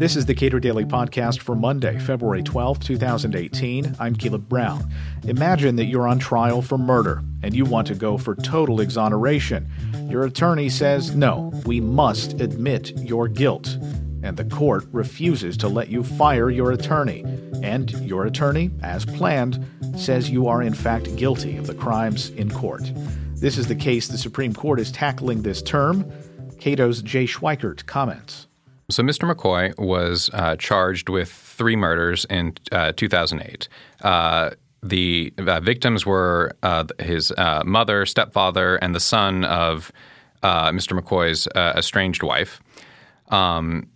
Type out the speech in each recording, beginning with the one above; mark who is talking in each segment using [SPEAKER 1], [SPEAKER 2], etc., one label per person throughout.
[SPEAKER 1] This is the Cato Daily Podcast for Monday, February 12, 2018. I'm Caleb Brown. Imagine that you're on trial for murder and you want to go for total exoneration. Your attorney says, no, we must admit your guilt. And the court refuses to let you fire your attorney. And your attorney, as planned, says you are in fact guilty of the crimes in court. This is the case the Supreme Court is tackling this term. Cato's Jay Schweikert comments.
[SPEAKER 2] So, Mr. McCoy was uh, charged with three murders in uh, 2008. Uh, the uh, victims were uh, his uh, mother, stepfather, and the son of Mr. McCoy's estranged wife. Um,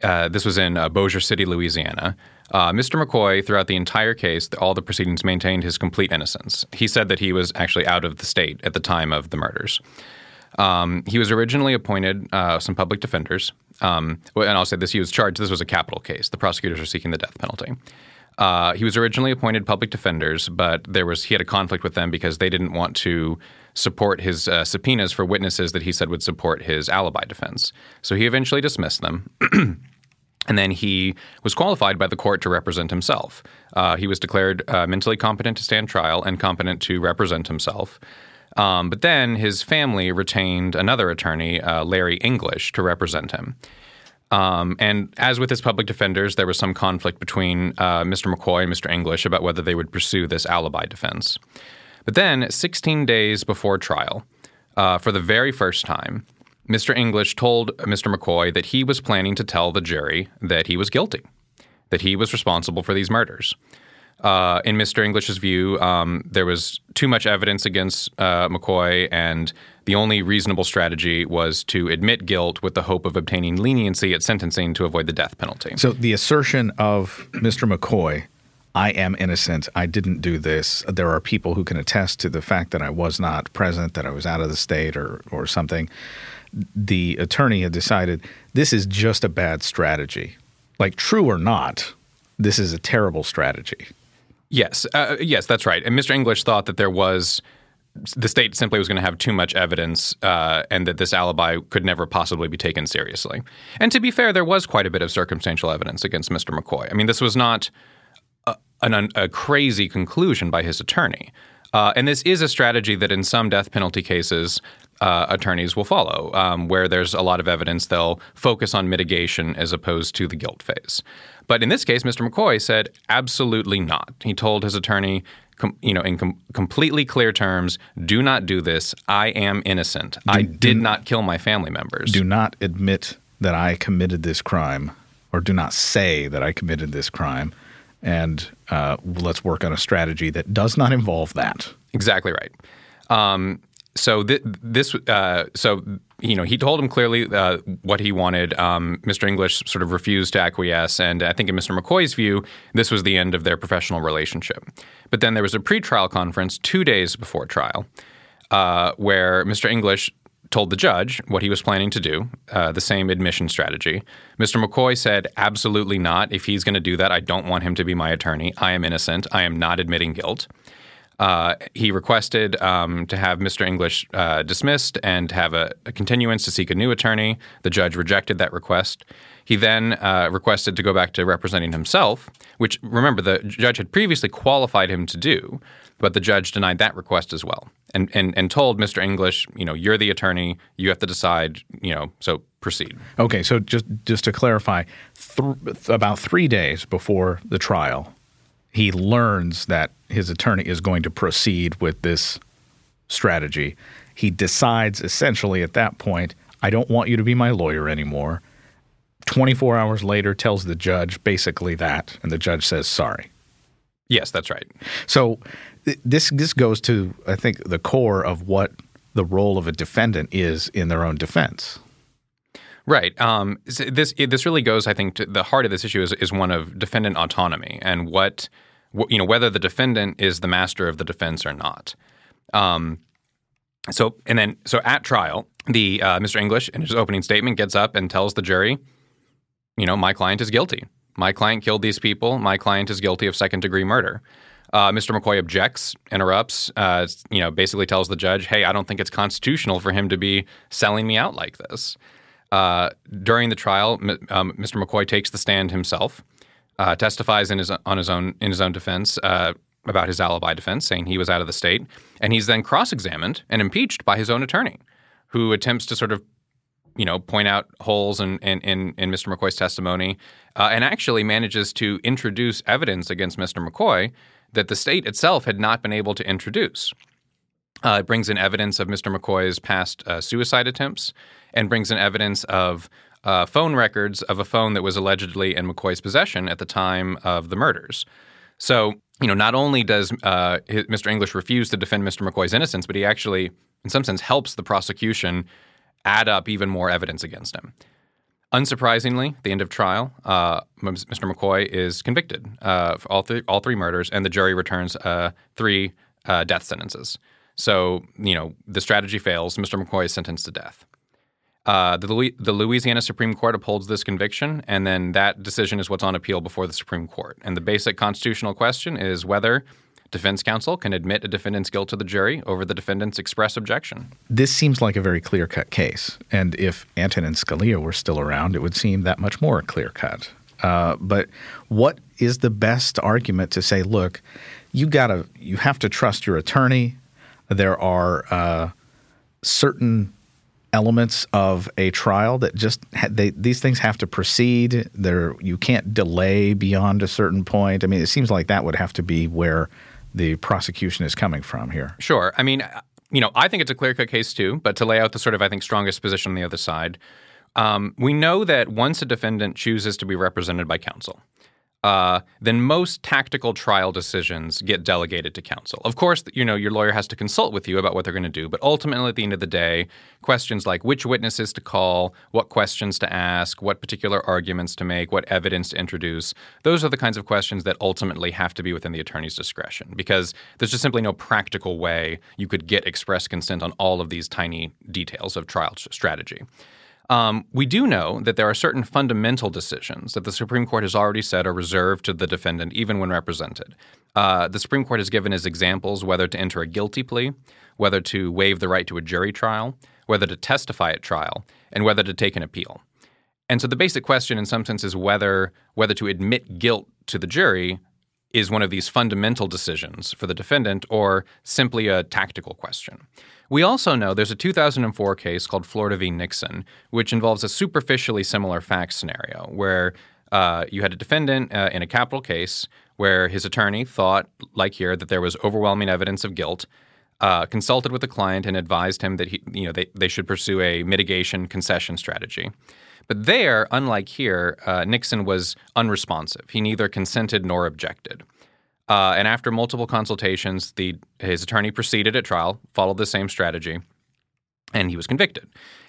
[SPEAKER 2] this was in Bossier City, Louisiana. Mr. McCoy, throughout the entire case, all the proceedings maintained his complete innocence. He said that he was actually out of the state at the time of the murders. Um, he was originally appointed some public defenders, um, and I'll say this: he was charged. This was a capital case. The prosecutors are seeking the death penalty. Uh, he was originally appointed public defenders, but there was he had a conflict with them because they didn't want to support his uh, subpoenas for witnesses that he said would support his alibi defense. So he eventually dismissed them. And then he was qualified by the court to represent himself. Uh, he was declared uh, mentally competent to stand trial and competent to represent himself. Um, but then his family retained another attorney, uh, Larry English, to represent him. Um, and as with his public defenders, there was some conflict between uh, Mr. McCoy and Mr. English about whether they would pursue this alibi defense. But then, 16 days before trial, uh, for the very first time, Mr. English told Mr. McCoy that he was planning to tell the jury that he was guilty, that he was responsible for these murders. Uh, in Mr. English's view, um, there was too much evidence against uh, McCoy, and the only reasonable strategy was to admit guilt with the hope of obtaining leniency at sentencing to avoid the death penalty.
[SPEAKER 1] So the assertion of Mr. McCoy, I am innocent, I didn't do this, there are people who can attest to the fact that I was not present, that I was out of the state or, or something. The attorney had decided this is just a bad strategy. Like, true or not, this is a terrible strategy.
[SPEAKER 2] Yes, uh, yes, that's right. And Mr. English thought that there was the state simply was going to have too much evidence uh, and that this alibi could never possibly be taken seriously. And to be fair, there was quite a bit of circumstantial evidence against Mr. McCoy. I mean, this was not a, an, a crazy conclusion by his attorney. Uh, and this is a strategy that in some death penalty cases, uh, attorneys will follow, um, where there's a lot of evidence, they'll focus on mitigation as opposed to the guilt phase. But in this case, Mr. McCoy said absolutely not. He told his attorney, com- you know, in com- completely clear terms, "Do not do this. I am innocent. Do, I did not kill my family members.
[SPEAKER 1] Do not admit that I committed this crime, or do not say that I committed this crime." And uh, let's work on a strategy that does not involve that.
[SPEAKER 2] Exactly right. Um, so th- this, uh, so you know, he told him clearly uh, what he wanted. Um, Mr. English sort of refused to acquiesce, and I think in Mr. McCoy's view, this was the end of their professional relationship. But then there was a pretrial conference two days before trial, uh, where Mr. English told the judge what he was planning to do, uh, the same admission strategy. Mr. McCoy said, "Absolutely not. If he's going to do that, I don't want him to be my attorney. I am innocent. I am not admitting guilt." Uh, he requested um, to have Mr. English uh, dismissed and have a, a, continuance to seek a new attorney. The judge rejected that request. He then uh, requested to go back to representing himself, which remember the judge had previously qualified him to do, but the judge denied that request as well, and and and told Mr. English, you know, you're the attorney, you have to decide, you know, so proceed.
[SPEAKER 1] Okay, so just just to clarify, th- about three days before the trial, he learns that his attorney is going to proceed with this strategy. He decides essentially at that point, I don't want you to be my lawyer anymore. 24 hours later tells the judge basically that and the judge says sorry.
[SPEAKER 2] Yes, that's right.
[SPEAKER 1] So this this goes to I think the core of what the role of a defendant is in their own defense.
[SPEAKER 2] Right. Um, this this really goes, I think, to the heart of this issue is, is one of defendant autonomy and what you know whether the defendant is the master of the defense or not. Um, so and then so at trial, the uh, Mr. English in his opening statement gets up and tells the jury, you know, my client is guilty. My client killed these people. My client is guilty of second degree murder. Uh, Mr. McCoy objects, interrupts, uh, you know, basically tells the judge, "Hey, I don't think it's constitutional for him to be selling me out like this." Uh, during the trial, um, Mr. McCoy takes the stand himself, uh, testifies in his on his own in his own defense uh, about his alibi defense, saying he was out of the state, and he's then cross-examined and impeached by his own attorney, who attempts to sort of you know, point out holes in, in, in, in Mr. McCoy's testimony uh, and actually manages to introduce evidence against Mr. McCoy that the state itself had not been able to introduce. Uh, it brings in evidence of Mr. McCoy's past uh, suicide attempts and brings in evidence of uh, phone records of a phone that was allegedly in McCoy's possession at the time of the murders. So, you know, not only does uh, Mr. English refuse to defend Mr. McCoy's innocence, but he actually, in some sense, helps the prosecution add up even more evidence against him. Unsurprisingly, at the end of trial, uh, Mr. McCoy is convicted uh, for all, th- all three murders, and the jury returns uh, three uh, death sentences. So, you know, the strategy fails. Mr. McCoy is sentenced to death. Uh, the, Louis- the Louisiana Supreme Court upholds this conviction, and then that decision is what's on appeal before the Supreme Court. And the basic constitutional question is whether Defense counsel can admit a defendant's guilt to the jury over the defendant's express objection.
[SPEAKER 1] This seems like a very clear cut case. And if Antonin Scalia were still around, it would seem that much more clear cut. Uh, but what is the best argument to say, look, you gotta, you have to trust your attorney. There are uh, certain elements of a trial that just ha- they, these things have to proceed. There, you can't delay beyond a certain point. I mean, it seems like that would have to be where the prosecution is coming from here.
[SPEAKER 2] Sure. I mean, you know, I think it's a clear cut case too, but to lay out the sort of, I think, strongest position on the other side, um, we know that once a defendant chooses to be represented by counsel, uh, then most tactical trial decisions get delegated to counsel. Of course, you know your lawyer has to consult with you about what they're going to do, but ultimately, at the end of the day, questions like which witnesses to call, what questions to ask, what particular arguments to make, what evidence to introduce, those are the kinds of questions that ultimately have to be within the attorney's discretion because there's just simply no practical way you could get express consent on all of these tiny details of trial strategy. Um, we do know that there are certain fundamental decisions that the Supreme Court has already said are reserved to the defendant, even when represented. Uh, the Supreme Court has given as examples whether to enter a guilty plea, whether to waive the right to a jury trial, whether to testify at trial, and whether to take an appeal. And so the basic question, in some sense, is whether whether to admit guilt to the jury is one of these fundamental decisions for the defendant or simply a tactical question. We also know there's a 2004 case called Florida v. Nixon, which involves a superficially similar fact scenario where uh, you had a defendant uh, in a capital case where his attorney thought, like here, that there was overwhelming evidence of guilt. Uh, consulted with the client and advised him that he, you know, they, they should pursue a mitigation concession strategy. But there, unlike here, uh, Nixon was unresponsive. He neither consented nor objected. Uh, and after multiple consultations, the his attorney proceeded at trial, followed the same strategy, and he was convicted.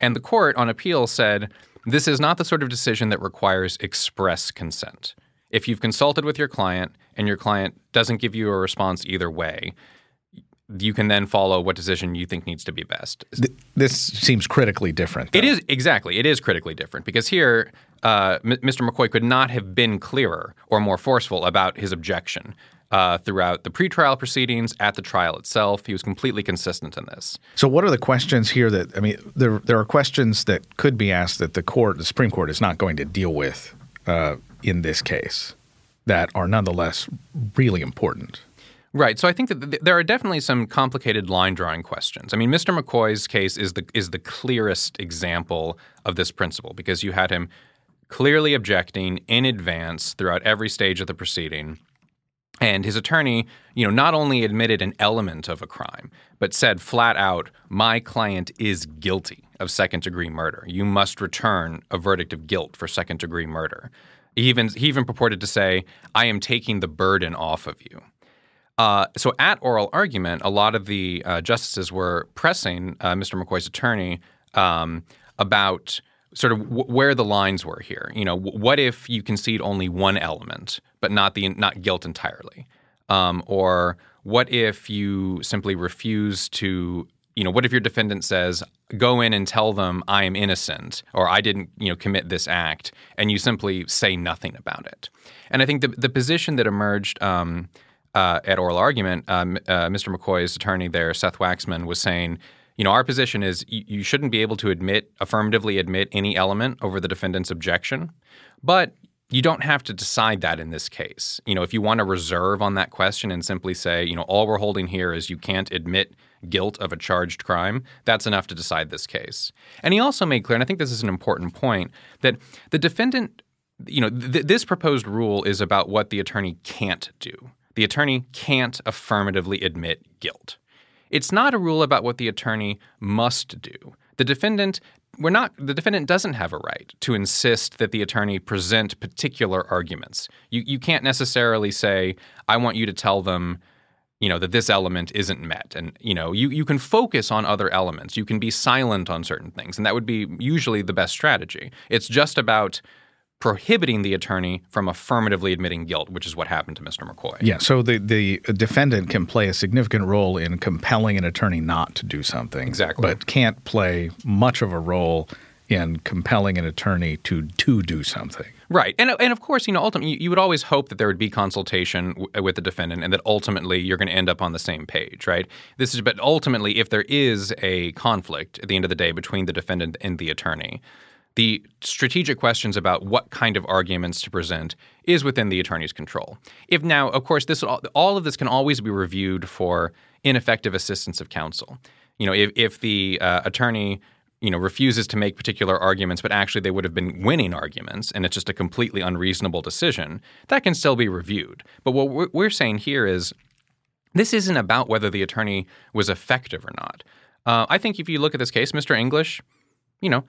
[SPEAKER 2] And the court on appeal said this is not the sort of decision that requires express consent. If you've consulted with your client and your client doesn't give you a response either way, you can then follow what decision you think needs to be best.
[SPEAKER 1] This seems critically different.
[SPEAKER 2] Though. It is exactly. It is critically different because here, uh, M- Mr. McCoy could not have been clearer or more forceful about his objection uh, throughout the pretrial proceedings, at the trial itself. He was completely consistent in this.
[SPEAKER 1] So, what are the questions here that I mean? There there are questions that could be asked that the court, the Supreme Court, is not going to deal with uh, in this case that are nonetheless really important.
[SPEAKER 2] Right. So I think that th- there are definitely some complicated line drawing questions. I mean, Mr. McCoy's case is the is the clearest example of this principle because you had him clearly objecting in advance throughout every stage of the proceeding and his attorney, you know, not only admitted an element of a crime, but said flat out, "My client is guilty of second-degree murder. You must return a verdict of guilt for second-degree murder." He even he even purported to say, "I am taking the burden off of you." Uh, so at oral argument, a lot of the uh, justices were pressing uh, Mr. McCoy's attorney um, about sort of w- where the lines were here. You know, w- what if you concede only one element, but not the not guilt entirely, um, or what if you simply refuse to? You know, what if your defendant says, "Go in and tell them I am innocent," or "I didn't, you know, commit this act," and you simply say nothing about it? And I think the the position that emerged. Um, uh, at oral argument, um, uh, Mr. McCoy's attorney there, Seth Waxman, was saying you know, our position is you, you shouldn't be able to admit affirmatively admit any element over the defendant's objection, but you don't have to decide that in this case. You know, if you want to reserve on that question and simply say, you know, all we're holding here is you can't admit guilt of a charged crime, that's enough to decide this case. And he also made clear, and I think this is an important point, that the defendant, you know, th- this proposed rule is about what the attorney can't do. The attorney can't affirmatively admit guilt. It's not a rule about what the attorney must do. The defendant we're not the defendant doesn't have a right to insist that the attorney present particular arguments. You you can't necessarily say I want you to tell them you know that this element isn't met and you know you you can focus on other elements. You can be silent on certain things and that would be usually the best strategy. It's just about prohibiting the attorney from affirmatively admitting guilt, which is what happened to Mr. McCoy.
[SPEAKER 1] Yeah, so the, the defendant can play a significant role in compelling an attorney not to do something.
[SPEAKER 2] Exactly.
[SPEAKER 1] But can't play much of a role in compelling an attorney to to do something.
[SPEAKER 2] Right, and and of course, you know, ultimately, you, would always hope that there would be consultation w- with the defendant, and that ultimately you're going to end up on the same page, right? This is, but ultimately, if there is a conflict at the end of the day between the defendant and the attorney, the strategic questions about what kind of arguments to present is within the attorney's control. If now, of course, this all of this can always be reviewed for ineffective assistance of counsel. You know, if, if the uh, attorney you know refuses to make particular arguments, but actually they would have been winning arguments, and it's just a completely unreasonable decision, that can still be reviewed. But what we're saying here is this isn't about whether the attorney was effective or not. Uh, I think if you look at this case, Mr. English, you know,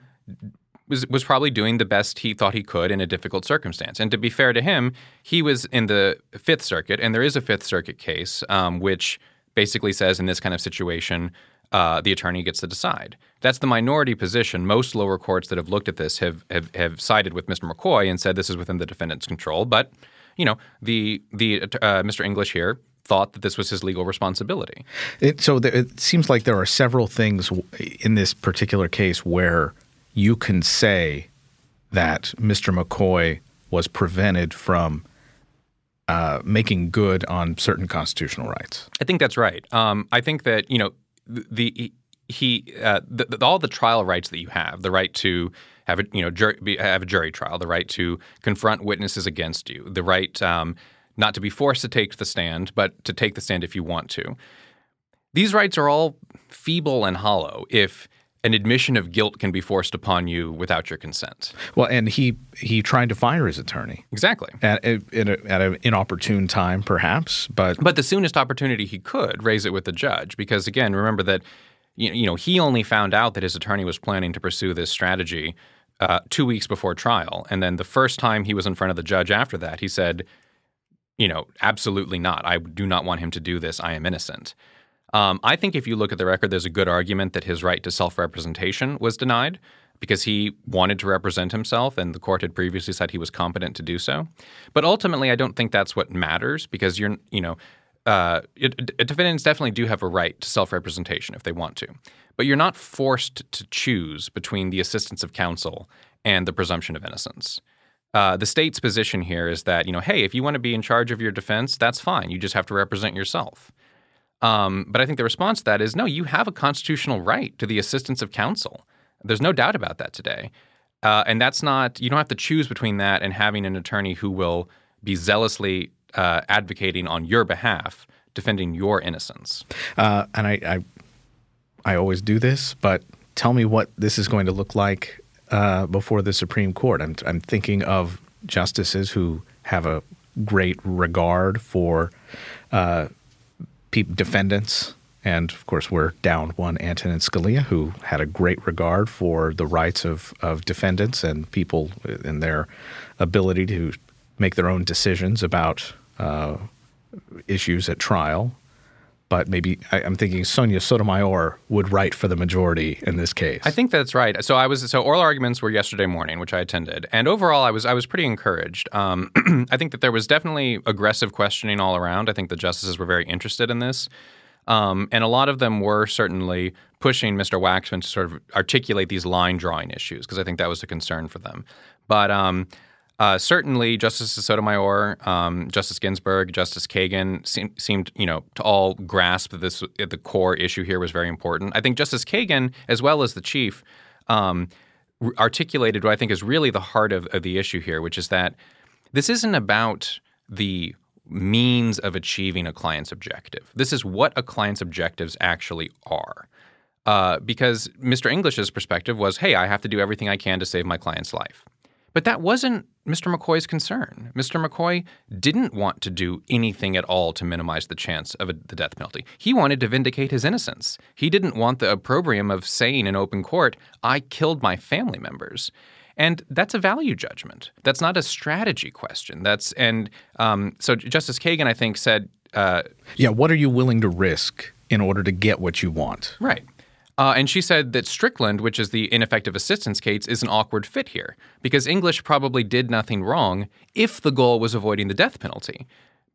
[SPEAKER 2] was was probably doing the best he thought he could in a difficult circumstance. And to be fair to him, he was in the Fifth Circuit, and there is a Fifth Circuit case um, which basically says in this kind of situation. Uh, the attorney gets to decide. That's the minority position. Most lower courts that have looked at this have, have, have sided with Mr. McCoy and said this is within the defendant's control. But you know, the the uh, Mr. English here thought that this was his legal responsibility.
[SPEAKER 1] It, so it seems like there are several things in this particular case where you can say that Mr. McCoy was prevented from uh, making good on certain constitutional rights.
[SPEAKER 2] I think that's right. Um, I think that you know the he uh, the, the, all the trial rights that you have, the right to have a you know jury, be, have a jury trial, the right to confront witnesses against you, the right um, not to be forced to take the stand, but to take the stand if you want to. These rights are all feeble and hollow if an admission of guilt can be forced upon you without your consent.
[SPEAKER 1] Well, and he he tried to fire his attorney
[SPEAKER 2] exactly
[SPEAKER 1] at a, at an inopportune time, perhaps, but
[SPEAKER 2] but the soonest opportunity he could raise it with the judge because again, remember that you know he only found out that his attorney was planning to pursue this strategy uh, two weeks before trial, and then the first time he was in front of the judge after that, he said, you know, absolutely not. I do not want him to do this. I am innocent. Um, I think if you look at the record, there's a good argument that his right to self representation was denied because he wanted to represent himself and the court had previously said he was competent to do so. But ultimately, I don't think that's what matters because you're, you know, uh, it, defendants definitely do have a right to self representation if they want to. But you're not forced to choose between the assistance of counsel and the presumption of innocence. Uh, the state's position here is that, you know, hey, if you want to be in charge of your defense, that's fine. You just have to represent yourself. Um, but I think the response to that is no, you have a constitutional right to the assistance of counsel. There's no doubt about that today. Uh, and that's not, you don't have to choose between that and having an attorney who will be zealously uh, advocating on your behalf, defending your innocence.
[SPEAKER 1] Uh, and I, I, I, always do this, but tell me what this is going to look like uh, before the Supreme Court. I'm, I'm thinking of justices who have a great regard for uh, defendants. And of course, we're down one Antonin Scalia, who had a great regard for the rights of, of defendants and people in their ability to make their own decisions about uh, issues at trial but maybe I, am thinking Sonia Sotomayor would write for the majority in this case.
[SPEAKER 2] I think that's right. So I was so oral arguments were yesterday morning, which I attended, and overall I was I was pretty encouraged. Um, I think that there was definitely aggressive questioning all around. I think the justices were very interested in this. Um, and a lot of them were certainly pushing Mr. Waxman to sort of articulate these line drawing issues because I think that was a concern for them. But um, Uh, certainly, Justice Sotomayor, um, Justice Ginsburg, Justice Kagan seem, seemed, you know, to all grasp that this the core issue here was very important. I think Justice Kagan, as well as the chief, um, articulated what I think is really the heart of, of the issue here, which is that this isn't about the means of achieving a client's objective. This is what a client's objectives actually are. Uh, because Mr. English's perspective was, hey, I have to do everything I can to save my client's life. But that wasn't Mr. McCoy's concern. Mr. McCoy didn't want to do anything at all to minimize the chance of a, the death penalty. He wanted to vindicate his innocence. He didn't want the opprobrium of saying in open court, I killed my family members. And that's a value judgment. That's not a strategy question. That's and um, so Justice Kagan, I think, said, uh,
[SPEAKER 1] "Yeah, what are you willing to risk in order to get what you want?"
[SPEAKER 2] Right. Uh, and she said that Strickland, which is the ineffective assistance case, is an awkward fit here because English probably did nothing wrong if the goal was avoiding the death penalty.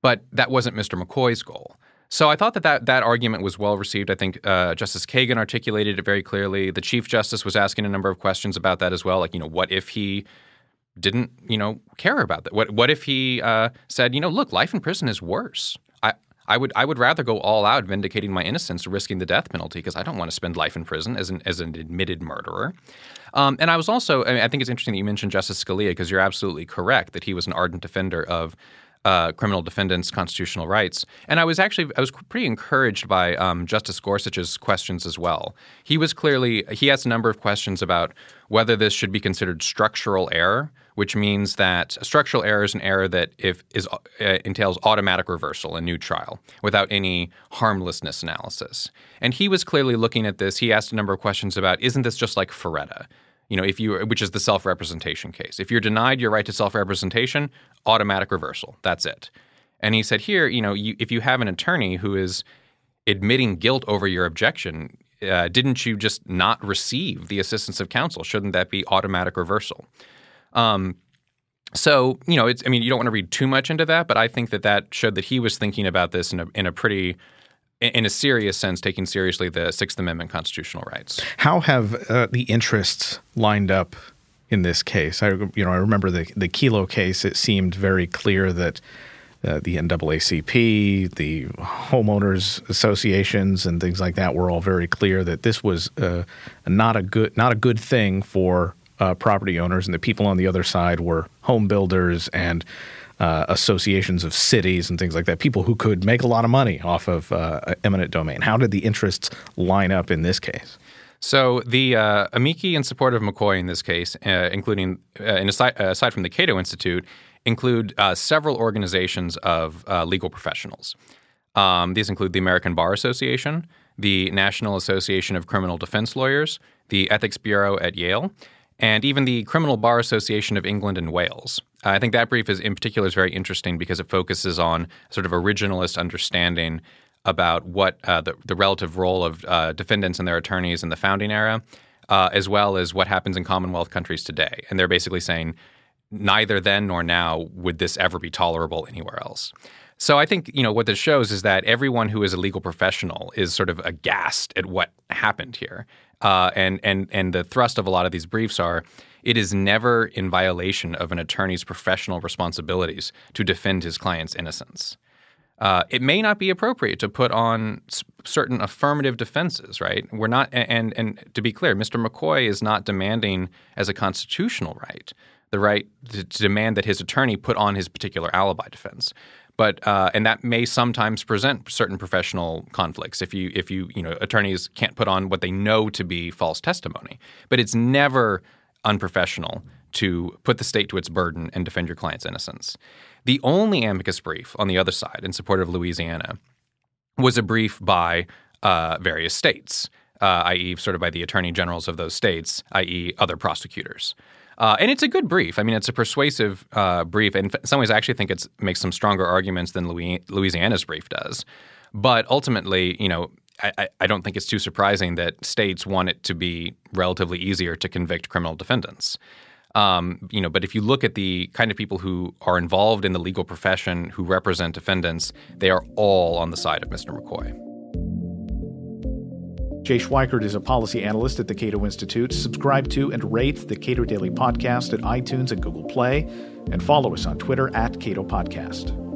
[SPEAKER 2] But that wasn't Mr. McCoy's goal. So I thought that that, that argument was well received. I think uh, Justice Kagan articulated it very clearly. The Chief Justice was asking a number of questions about that as well. Like, you know, what if he didn't, you know, care about that? What what if he uh, said, you know, look, life in prison is worse. I would I would rather go all out vindicating my innocence, risking the death penalty because I don't want to spend life in prison as an as an admitted murderer. Um, and I was also I, mean, I think it's interesting that you mentioned Justice Scalia because you're absolutely correct that he was an ardent defender of uh, criminal defendants' constitutional rights. And I was actually I was pretty encouraged by um, Justice Gorsuch's questions as well. He was clearly he asked a number of questions about whether this should be considered structural error, which means that a structural error is an error that if is uh, entails automatic reversal, a new trial, without any harmlessness analysis. And he was clearly looking at this. He asked a number of questions about isn't this just like Faretta? you know, if you which is the self-representation case. If you're denied your right to self-representation, automatic reversal. That's it. And he said here, you know, you, if you have an attorney who is admitting guilt over your objection, uh, didn't you just not receive the assistance of counsel? Shouldn't that be automatic reversal? Um, so you know, it's. I mean, you don't want to read too much into that, but I think that that showed that he was thinking about this in a in a pretty in a serious sense, taking seriously the Sixth Amendment constitutional rights.
[SPEAKER 1] How have uh, the interests lined up in this case? I, you know, I remember the the Kelo case. It seemed very clear that uh, the NAACP, the homeowners associations, and things like that were all very clear that this was uh, not a good not a good thing for uh, property owners, and the people on the other side were home builders and uh, associations of cities and things like that, people who could make a lot of money off of uh, eminent domain. How did the interests line up in this case?
[SPEAKER 2] So the uh, amici in support of McCoy in this case, uh, including uh, aside, aside, from the Cato Institute, include uh, several organizations of legal professionals. Um, these include the American Bar Association, the National Association of Criminal Defense Lawyers, the Ethics Bureau at Yale, and even the Criminal Bar Association of England and Wales. I think that brief is in particular is very interesting because it focuses on sort of originalist understanding about what uh, the, the, relative role of uh, defendants and their attorneys in the founding era, uh, as well as what happens in Commonwealth countries today. And they're basically saying neither then nor now would this ever be tolerable anywhere else. So I think you know what this shows is that everyone who is a legal professional is sort of aghast at what happened here, uh, and and and the thrust of a lot of these briefs are it is never in violation of an attorney's professional responsibilities to defend his client's innocence. Uh, it may not be appropriate to put on certain affirmative defenses, right? We're not, and and to be clear, Mr. McCoy is not demanding as a constitutional right the right to, to demand that his attorney put on his particular alibi defense but uh, and that may sometimes present certain professional conflicts if you if you you know attorneys can't put on what they know to be false testimony but it's never unprofessional to put the state to its burden and defend your client's innocence. The only amicus brief on the other side in support of Louisiana was a brief by uh, various states, uh, i.e., sort of by the attorney generals of those states, i.e., other prosecutors. Uh, and it's a good brief. I mean, it's a persuasive uh, brief. In some ways, I actually think it makes some stronger arguments than Louisiana's brief does. But ultimately, you know, I, I don't think it's too surprising that states want it to be relatively easier to convict criminal defendants. Um, you know, but if you look at the kind of people who are involved in the legal profession who represent defendants, they are all on the side of Mr. McCoy.
[SPEAKER 1] Jay Schweikert is a policy analyst at the Cato Institute. Subscribe to and rate the Cato Daily Podcast at iTunes and Google Play, and follow us on Twitter at Cato Podcast.